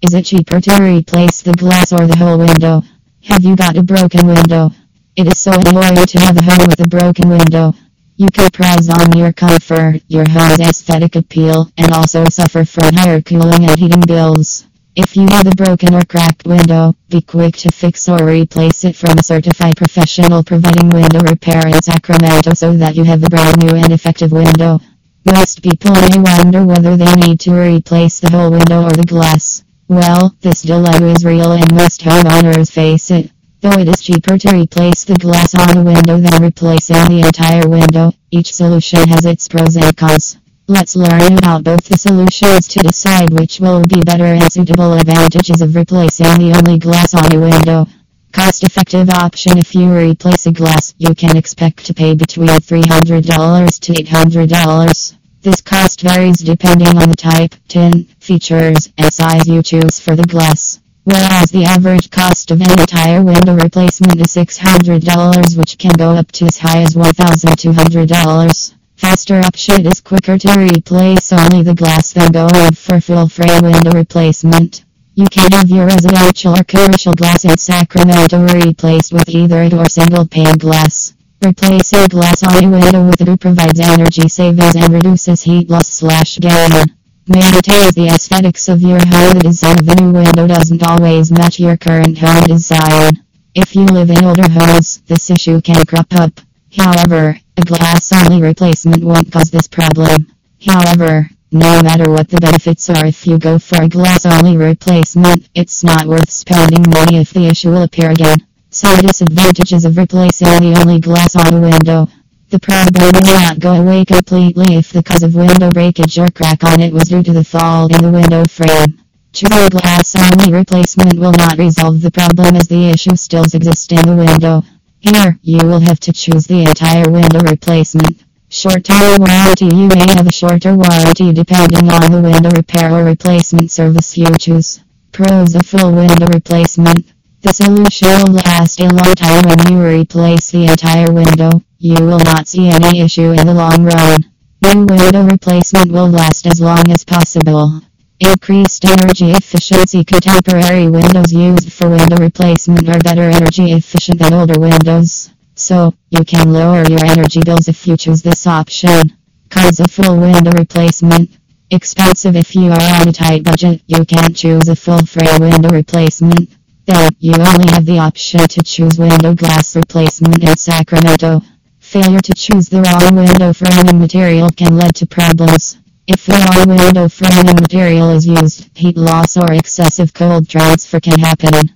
Is it cheaper to replace the glass or the whole window? Have you got a broken window? It is so annoying to have a home with a broken window. You prize on your comfort, your home's aesthetic appeal, and also suffer from higher cooling and heating bills. If you have a broken or cracked window, be quick to fix or replace it from a certified professional providing window repair in Sacramento so that you have a brand new and effective window. Most people may wonder whether they need to replace the whole window or the glass. Well, this dilemma is real and most homeowners face it. Though it is cheaper to replace the glass on a window than replacing the entire window, each solution has its pros and cons. Let's learn about both the solutions to decide which will be better and suitable advantages of replacing the only glass on a window. Cost effective option If you replace a glass, you can expect to pay between $300 to $800. This cost varies depending on the type, tint, features, and size you choose for the glass. Whereas the average cost of an entire window replacement is $600 which can go up to as high as $1,200. Faster option is quicker to replace only the glass than going for full frame window replacement. You can have your residential or commercial glass in Sacramento replaced with either a or single pane glass. Replacing glass on a window with a provides energy savings and reduces heat loss slash gain. Maintains the aesthetics of your home. Design of a new window doesn't always match your current home design. If you live in older homes, this issue can crop up. However, a glass-only replacement won't cause this problem. However, no matter what the benefits are if you go for a glass-only replacement, it's not worth spending money if the issue will appear again. So disadvantages of replacing the only glass on a window. The problem will not go away completely if the cause of window breakage or crack on it was due to the fall in the window frame. True glass only replacement will not resolve the problem as the issue still exists in the window. Here, you will have to choose the entire window replacement. Short-term warranty You may have a shorter warranty depending on the window repair or replacement service you choose. Pros of full window replacement the solution will last a long time when you replace the entire window. You will not see any issue in the long run. New window replacement will last as long as possible. Increased energy efficiency Contemporary windows used for window replacement are better energy efficient than older windows. So, you can lower your energy bills if you choose this option. Cause of full window replacement. Expensive if you are on a tight budget, you can choose a full frame window replacement. Then, you only have the option to choose window glass replacement in Sacramento. Failure to choose the wrong window framing material can lead to problems. If the wrong window framing material is used, heat loss or excessive cold transfer can happen.